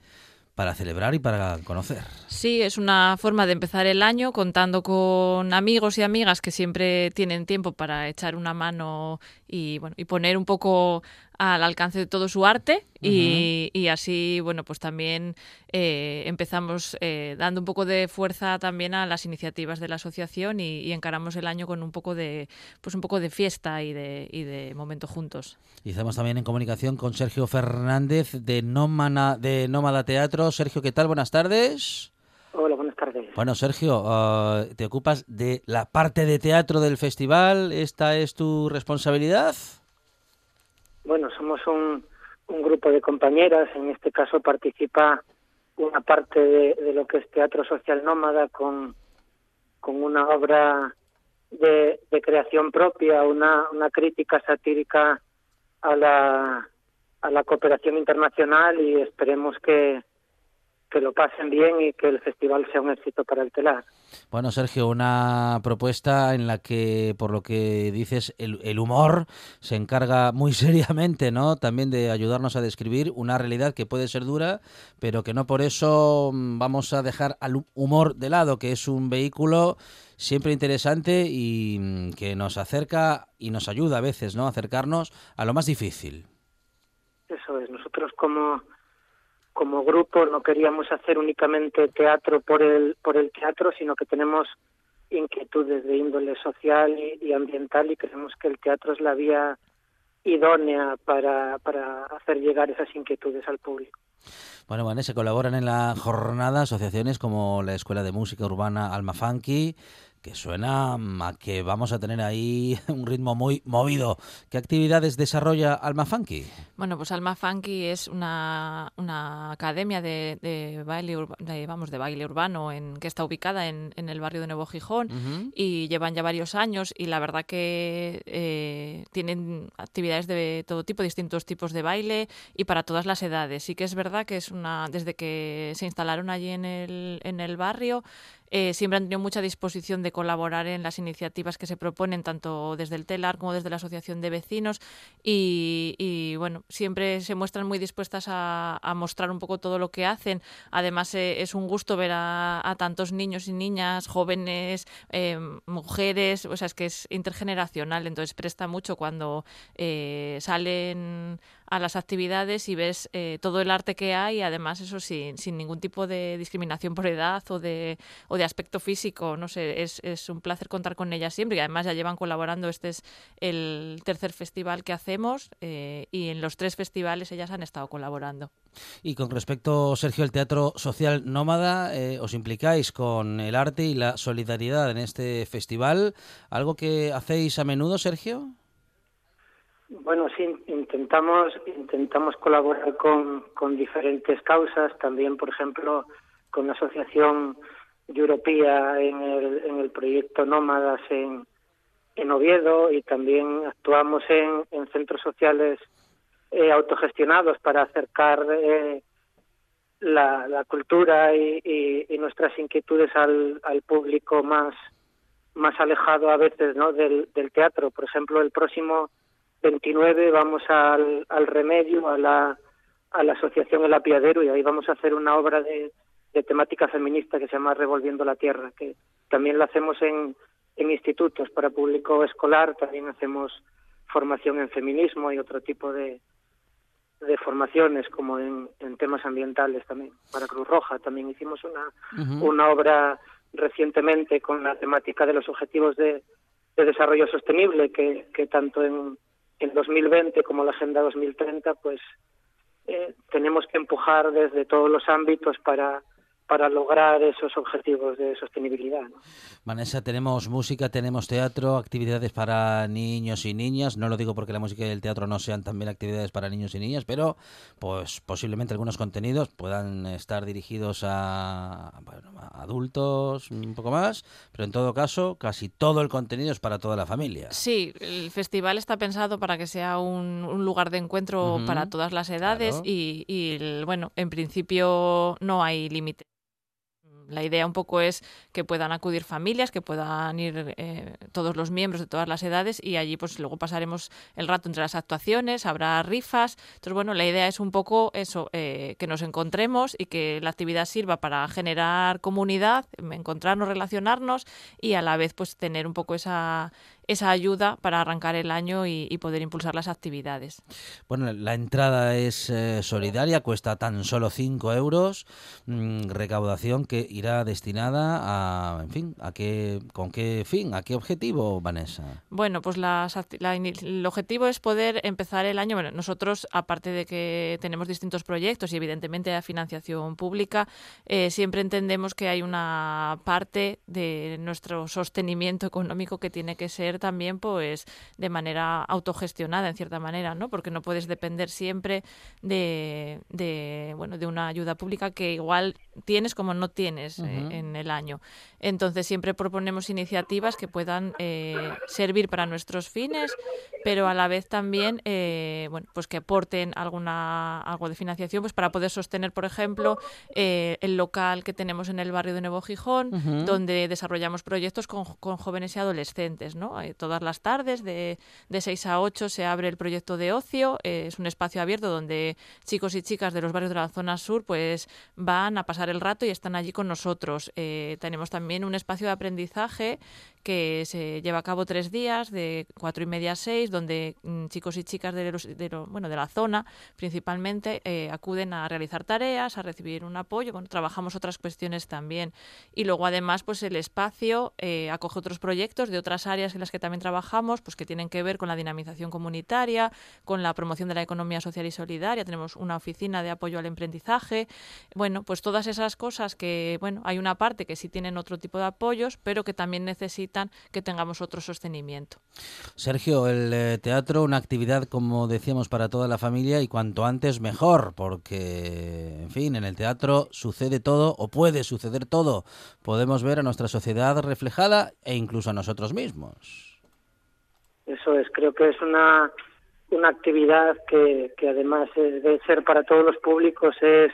para celebrar y para conocer. Sí, es una forma de empezar el año contando con amigos y amigas que siempre tienen tiempo para echar una mano y bueno y poner un poco al alcance de todo su arte y, y así, bueno, pues también eh, empezamos eh, dando un poco de fuerza también a las iniciativas de la asociación y, y encaramos el año con un poco de, pues un poco de fiesta y de, y de momento juntos. Y estamos también en comunicación con Sergio Fernández de Nómana, de Nómada Teatro. Sergio, ¿qué tal? Buenas tardes. Hola, buenas tardes. Bueno, Sergio, ah, te ocupas de la parte de teatro del festival. ¿Esta es tu responsabilidad? Bueno, somos un, un grupo de compañeras, en este caso participa una parte de, lo que es Teatro Social Nómada con, con una obra de, de creación propia, una, una crítica satírica a la, a la cooperación internacional y esperemos que, que lo pasen bien y que el festival sea un éxito para el telar. Bueno, Sergio, una propuesta en la que, por lo que dices, el, el humor se encarga muy seriamente, ¿no? También de ayudarnos a describir una realidad que puede ser dura, pero que no por eso mm, vamos a dejar al hu- humor de lado, que es un vehículo siempre interesante y mm, que nos acerca y nos ayuda a veces, ¿no? Acercarnos a lo más difícil. Eso es, nosotros como, como grupo no queríamos hacer únicamente teatro por el, por el teatro, sino que tenemos inquietudes de índole social y, ambiental y creemos que el teatro es la vía idónea para, para hacer llegar esas inquietudes al público. Bueno, Vanessa, colaboran en la jornada asociaciones como la Escuela de Música Urbana Alma Funky, que suena a que vamos a tener ahí un ritmo muy movido. ¿Qué actividades desarrolla Alma Funky? Bueno, pues Alma Funky es una, una academia de, de baile, de, vamos, de baile urbano en, que está ubicada en, en el barrio de Nuevo Gijón y llevan ya varios años y la verdad que eh, tienen actividades de todo tipo, distintos tipos de baile y para todas las edades. Sí que es verdad que es una desde que se instalaron allí en el, en el barrio eh, siempre han tenido mucha disposición de colaborar en las iniciativas que se proponen tanto desde el TELAR como desde la Asociación de Vecinos y, bueno, siempre se muestran muy dispuestas a, mostrar un poco todo lo que hacen. Además eh, es un gusto ver a, tantos niños y niñas, jóvenes, eh, mujeres, o sea, es que es intergeneracional, entonces presta mucho cuando eh, salen a las actividades y ves eh, todo el arte que hay, además eso sin, sin ningún tipo de discriminación por edad o de, o de aspecto físico, no sé, es, es un placer contar con ellas siempre y además ya llevan colaborando, este es el tercer festival que hacemos eh, y en los tres festivales ellas han estado colaborando. Y con respecto, Sergio, al teatro social nómada, eh, ¿os implicáis con el arte y la solidaridad en este festival? ¿Algo que hacéis a menudo, Sergio? Bueno, sí, intentamos, intentamos colaborar con, con diferentes causas, también, por ejemplo, con la Asociación Europea en el, en el proyecto Nómadas en, en Oviedo y también actuamos en, en centros sociales eh, autogestionados para acercar eh, la, la cultura y, y- nuestras inquietudes al, al público más, más alejado a veces ¿no? del teatro. Por ejemplo, el próximo 29 vamos al, al Remedio, a la, a la Asociación El Apiadero, y ahí vamos a hacer una obra de, de temática feminista que se llama Revolviendo la Tierra, que también la hacemos en, en institutos para público escolar, también hacemos formación en feminismo y otro tipo de, de formaciones como en, en temas ambientales también. Para Cruz Roja también hicimos una, una obra recientemente con la temática de los objetivos de, de desarrollo sostenible que, que tanto en, en 2020 como la Agenda 2030 pues eh, tenemos que empujar desde todos los ámbitos para para lograr esos objetivos de sostenibilidad. ¿no? Vanessa, tenemos música, tenemos teatro, actividades para niños y niñas. No lo digo porque la música y el teatro no sean también actividades para niños y niñas, pero pues posiblemente algunos contenidos puedan estar dirigidos a, bueno, a adultos, un poco más, pero en todo caso, casi todo el contenido es para toda la familia. Sí, el festival está pensado para que sea un, un lugar de encuentro para todas las edades claro. y, y el- bueno, en principio no hay límite. La idea un poco es que puedan acudir familias, que puedan ir eh, todos los miembros de todas las edades y allí pues luego pasaremos el rato entre las actuaciones, habrá rifas. Entonces, bueno, la idea es un poco eso, eh, que nos encontremos y que la actividad sirva para generar comunidad, encontrarnos, relacionarnos y a la vez pues tener un poco esa, esa ayuda para arrancar el año y, y poder impulsar las actividades. Bueno, la entrada es eh, solidaria, cuesta tan solo 5 euros, mm, recaudación que irá destinada a, en fin, a qué, con qué fin, a qué objetivo, Vanessa. Bueno, pues las la el objetivo es poder empezar el año. Bueno, nosotros, aparte de que tenemos distintos proyectos y evidentemente hay financiación pública, eh, siempre entendemos que hay una parte de nuestro sostenimiento económico que tiene que ser también, pues, de manera autogestionada, en cierta manera, ¿no? Porque no puedes depender siempre de, de, bueno, de una ayuda pública que igual tienes como no tienes eh, en el año. Entonces siempre proponemos iniciativas que puedan eh, servir para nuestros fines, pero a la vez también, eh, bueno, pues que aporten alguna algo de financiación, pues para poder sostener, por ejemplo, el local que tenemos en el barrio de Nuevo Gijón, donde desarrollamos proyectos con, con jóvenes y adolescentes, ¿no? Eh, todas las tardes de, de 6 a 8 se abre el proyecto de ocio, eh, es un espacio abierto donde chicos y chicas de los barrios de la zona sur pues van a pasar el rato y están allí con nosotros. Eh, tenemos también un espacio de aprendizaje que se lleva a cabo tres días, de cuatro y media a seis, donde mm, chicos y chicas de, los- de lo- bueno, de la zona principalmente eh, acuden a realizar tareas, a recibir un apoyo. Bueno, trabajamos otras cuestiones también. Y luego, además, pues el espacio eh, acoge otros proyectos de otras áreas en las que también trabajamos, pues que tienen que ver con la dinamización comunitaria, con la promoción de la economía social y solidaria. Tenemos una oficina de apoyo al emprendizaje. Bueno, pues todas esas cosas que, bueno, hay una parte que sí tienen otro tipo de apoyos, pero que también necesitan que tengamos otro sostenimiento. Sergio, el eh, teatro, una actividad, como decíamos, para toda la familia y cuanto antes mejor, porque, en fin, en el teatro sucede todo o puede suceder todo. Podemos ver a nuestra sociedad reflejada e incluso a nosotros mismos. Eso es, creo que es una, una actividad que, que además de ser para todos los públicos es,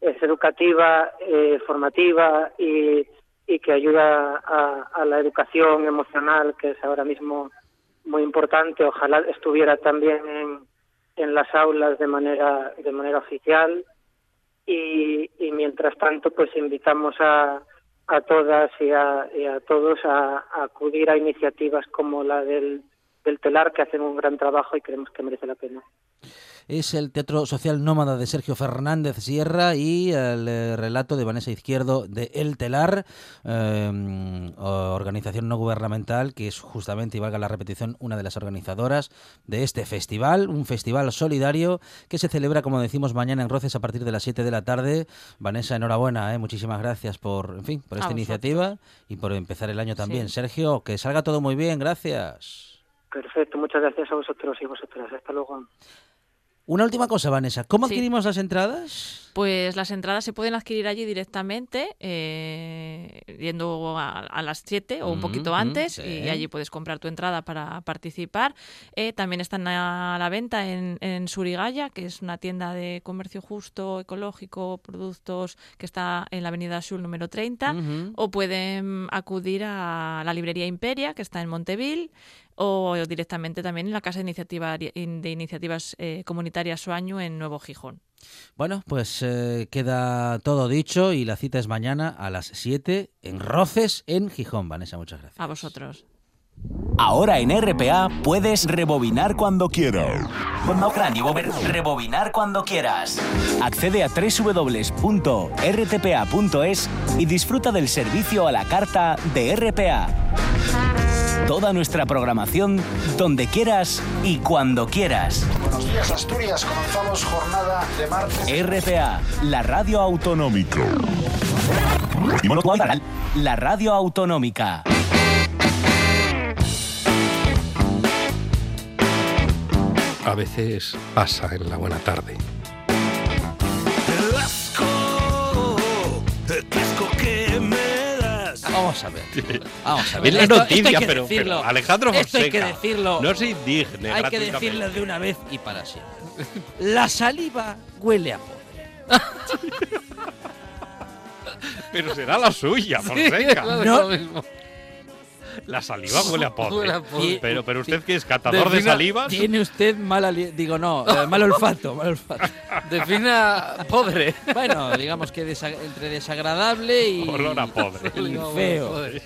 es educativa, eh, formativa y, y que ayuda a, a la educación emocional, que es ahora mismo muy importante. Ojalá estuviera también en, en las aulas de manera, de manera oficial. Y, y mientras tanto, pues invitamos a, a todas y a, y a todos a, acudir a iniciativas como la del, del telar, que hacen un gran trabajo y creemos que merece la pena. Es el Teatro Social Nómada de Sergio Fernández Sierra y el eh, relato de Vanessa Izquierdo de El Telar, eh, organización no gubernamental que es justamente, y valga la repetición, una de las organizadoras de este festival, un festival solidario que se celebra, como decimos, mañana en Roces a partir de las 7 de la tarde. Vanessa, enhorabuena, eh, muchísimas gracias por, en fin, por A esta vosotros. iniciativa y por empezar el año también. Sí. Sergio, que salga todo muy bien, gracias. Perfecto, muchas gracias a vosotros y vosotras. Hasta luego. Una última cosa, Vanessa, ¿cómo Sí. adquirimos las entradas? Pues las entradas se pueden adquirir allí directamente, eh, yendo a, a las 7 o un Mm, poquito mm, antes, sí. y allí puedes comprar tu entrada para participar. Eh, también están a la venta en, en Surigaya, que es una tienda de comercio justo, ecológico, productos que está en la Avenida Sur número 30, Ujú. o pueden acudir a la librería Imperia, que está en Monteville, o directamente también en la Casa de, Iniciativa, de Iniciativas eh, Comunitarias Suaño en Nuevo Gijón. Bueno, pues eh, queda todo dicho y la cita es mañana a las 7 en Roces, en Gijón. Vanessa, muchas gracias. A vosotros. Ahora en RPA puedes rebobinar cuando quieras. No, volver- rebobinar cuando quieras. Accede a www.rtpa.es y disfruta del servicio a la carta de RPA. Toda nuestra programación donde quieras y cuando quieras. Buenos días, Asturias. Comenzamos jornada de martes. RPA, la radio autonómica. La radio autonómica. A veces pasa en la buena tarde. Vamos a ver. Vamos a ver. Es la noticia, pero, pero Alejandro Fonseca. Esto hay que decirlo. No se indigne. Hay que decirlo de una vez y para siempre. La saliva huele a podre. Pero será la suya, Sí, Fonseca. claro, es No. La saliva huele a podre. Huele a podre. Pero, pero usted que es catador de salivas. Tiene usted mal ali- digo no, eh, mal olfato, mal olfato. Defina podre. Bueno, digamos que desa- entre desagradable y Olor a podre. y feo. Podre.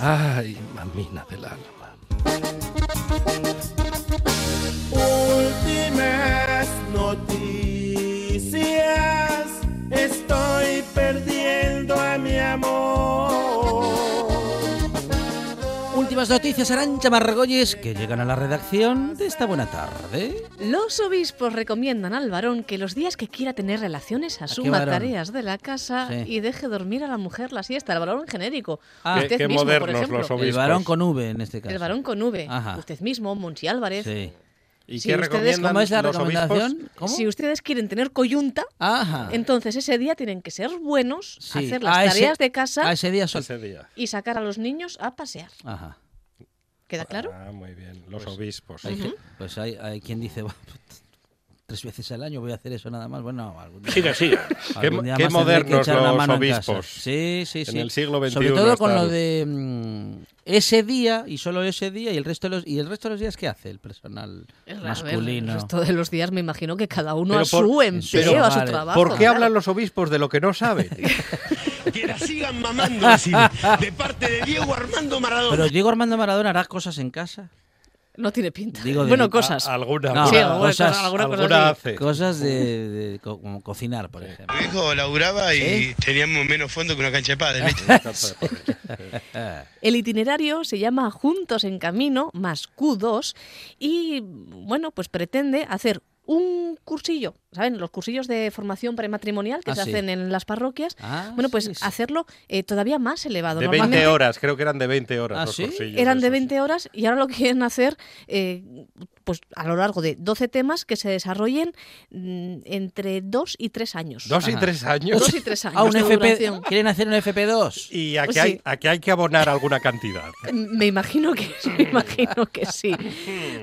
Ay, mamina del alma. Últimas noticias, Arancha Margolles, que llegan a la redacción de esta buena tarde. Los obispos recomiendan al varón que los días que quiera tener relaciones asuma tareas de la casa Sí. y deje dormir a la mujer la siesta. El varón genérico. Ah. Usted Qué- mismo, por modernos ejemplo. los El obispos. varón con V en este caso. El varón con V. Ajá. Usted mismo, Monsi Álvarez. Sí. ¿Y Si qué ustedes- recomiendan ¿Cómo es la recomendación? ¿Cómo? Si ustedes quieren tener coyunta, Ajá. entonces ese día tienen que ser buenos, Sí. hacer las A ese- tareas de casa A ese día sol. Ese día. y sacar a los niños a pasear. Ajá. ¿Queda claro? Ah, muy bien. Los obispos. Hay, que- pues hay, hay quien dice, "Buah, tres veces al año voy a hacer eso nada más. Bueno, algún día, Siga, siga. Qué, algún día qué más tendré que modernos los en obispos. Sí, sí, En sí. el siglo XXI Sobre todo con están. lo de mm, ese día y solo ese día y el resto de los y el resto de los días qué hace el personal El- a ver, masculino. El resto de los días me imagino que cada uno Pero a por- su empleo, pero- a su trabajo. ¿Por qué claro. hablan los obispos de lo que no saben? Que la sigan mamando así, de parte de Diego Armando Maradona. Pero Diego Armando Maradona hará cosas en casa. No tiene pinta. Digo, de- bueno, cosas. alguna, No, Sí, alguna- alguna cosas- cosa- alguna cosa alguna así. hace. Cosas de, de co- como cocinar, por ejemplo. Mi hijo laburaba y ¿Sí? teníamos menos fondo que una cancha de ¿viste? El itinerario se llama Juntos en Camino más Q2 y bueno, pues pretende hacer un cursillo, ¿saben? Los cursillos de formación prematrimonial que Ah, se sí. hacen en las parroquias. Ah, bueno, pues sí, sí. hacerlo eh, todavía más elevado. De Normalmente 20 horas, creo que eran de 20 horas ¿Ah, los sí? cursillos eran de esos. 20 horas y ahora lo quieren hacer eh, pues a lo largo de 12 temas que se desarrollen mm, entre 2 y 3 años. Dos y Ajá. tres años. Dos y tres años. Ah, un FP, quieren hacer un FP2. Y aquí, Pues hay, aquí hay que abonar alguna cantidad. Me imagino que me imagino que sí.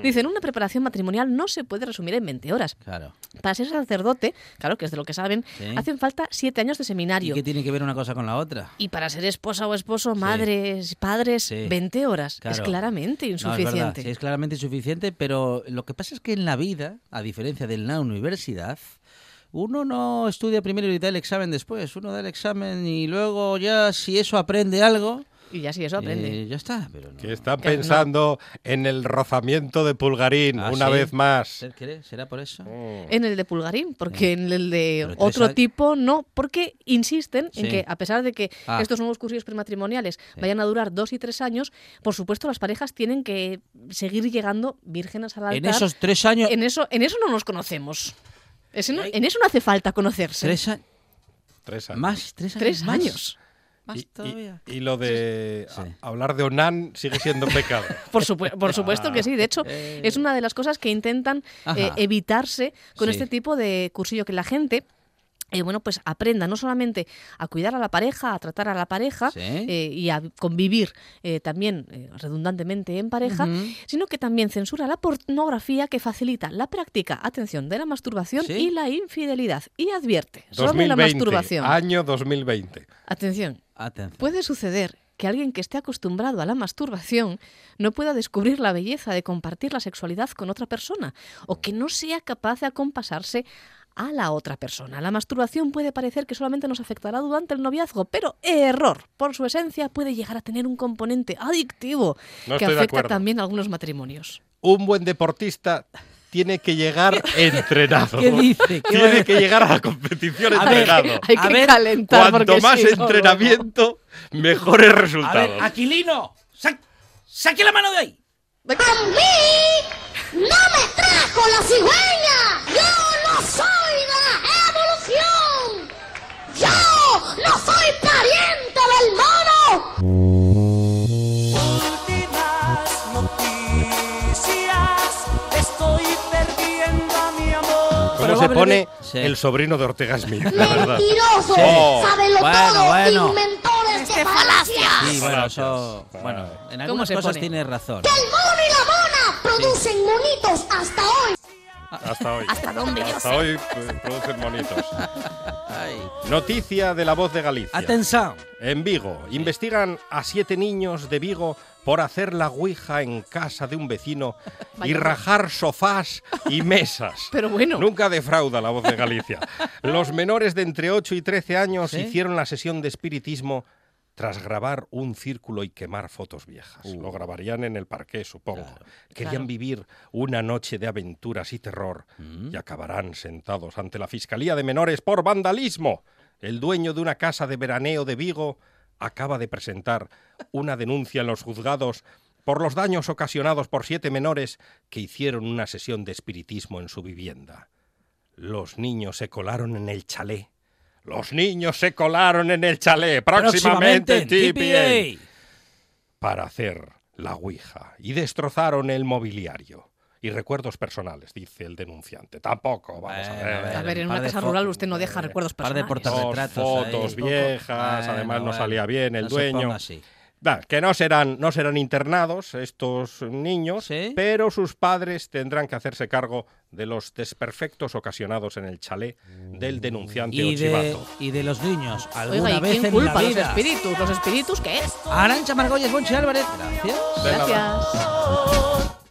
Dicen, una preparación matrimonial no se puede resumir en 20 horas. Claro. Para ser sacerdote, claro que es de lo que saben, Sí. hacen falta 7 años de ¿Y seminario. qué tiene que ver una cosa con la otra? Y para ser esposa o esposo, madres, padres, Sí. 20 horas. Es claramente No, es insuficiente. sí, es claramente insuficiente, pero lo que pasa es que en la vida, a diferencia de la universidad, uno no estudia primero y da el examen después. Uno da el examen y luego ya si eso aprende algo, Y ya sí, eso aprende. eh, ya está. Pero no. Que no. pensando en el rozamiento de Pulgarín, Ah, una ¿sí? vez más. ¿Será por eso? En el de Pulgarín, porque en el de otro tipo no, porque insisten en que a pesar de que Ah. estos nuevos cursillos prematrimoniales vayan a durar dos y tres años, por supuesto las parejas tienen que seguir llegando vírgenes al altar. En esos tres años... En eso, en eso no nos conocemos. No- en eso no hace falta conocerse. Tres años... Tres años. Más, tres años. Tres más. años. Más Y, y- todavía. y lo de Sí. a- hablar de Onan sigue siendo pecado. Por, por supuesto que sí. De hecho, es una de las cosas que intentan eh, evitarse con Sí. este tipo de cursillo, que la gente... eh, bueno, pues aprenda no solamente a cuidar a la pareja, a tratar a la pareja Sí. eh, y a convivir eh, también eh, redundantemente en pareja, sino que también censura la pornografía que facilita la práctica, atención, de la masturbación Sí. y la infidelidad. Y advierte sobre 2020, la masturbación. año 2020. Atención, Atención. Puede suceder que alguien que esté acostumbrado a la masturbación no pueda descubrir la belleza de compartir la sexualidad con otra persona o que no sea capaz de acompasarse a la otra persona. La masturbación puede parecer que solamente nos afectará durante el noviazgo, pero error. Por su esencia puede llegar a tener un componente adictivo No que afecta también a algunos matrimonios. Un buen deportista tiene que llegar entrenado. ¿Qué dice? ¿Qué Tiene que llegar a la competición A ver, entrenado. Hay A que ver, calentar Cuanto más si no, entrenamiento, mejores A resultados. ver, Aquilino, sa- saque la mano de ahí. ¡A mí no me trajo la cigüeña! ¡Yo no soy de la evolución! ¡Yo no soy pariente del mono! Se pone Sí. el sobrino de Ortega Smith? La verdad. ¡Mentiroso! Oh, ¡Sábelo bueno, todo! bueno. ¡Inventor de este ¡Qué falacia! Sí, bueno, eso. Bueno, en ¿Cómo algunas cosas pone? tienes razón. El mono y la mona producen monitos hasta hoy. Hasta hoy. ¿Hasta dónde? Yo Hasta sé. hoy eh, producen monitos. Noticia de la voz de Galicia. Atención. En Vigo, investigan a siete niños de Vigo por hacer la ouija en casa de un vecino y rajar sofás y mesas. Pero bueno. Nunca defrauda la voz de Galicia. Los menores de entre 8 y 13 años ¿Sí? hicieron la sesión de espiritismo tras grabar un círculo y quemar fotos viejas. Lo grabarían en el parqué, supongo. Querían Claro. vivir una noche de aventuras y terror y acabarán sentados ante la Fiscalía de Menores por vandalismo. El dueño de una casa de veraneo de Vigo acaba de presentar una denuncia en los juzgados por los daños ocasionados por siete menores que hicieron una sesión de espiritismo en su vivienda. Los niños se colaron en el chalet. Los niños se colaron en el chalet. Próximamente, en TPA. Para hacer la Ouija. Y destrozaron el mobiliario. Y recuerdos personales, dice el denunciante. Tampoco, vamos a ver. a ver. A ver, en un una casa rural usted no deja recuerdos par de personales. Dos portarretratos fotos ahí. viejas, Bueno, además no bueno, salía bien el no se dueño. ponga así. Que no serán, no serán internados estos niños, ¿Sí? pero sus padres tendrán que hacerse cargo de los desperfectos ocasionados en el chalet del denunciante Y de, Ochivato. y de los niños, alguna Oiga, ¿y vez quién en culpa? la ¿Los espíritus? ¿Los espíritus qué es? Arancha Margolles, Bonchi Álvarez. Gracias. Gracias.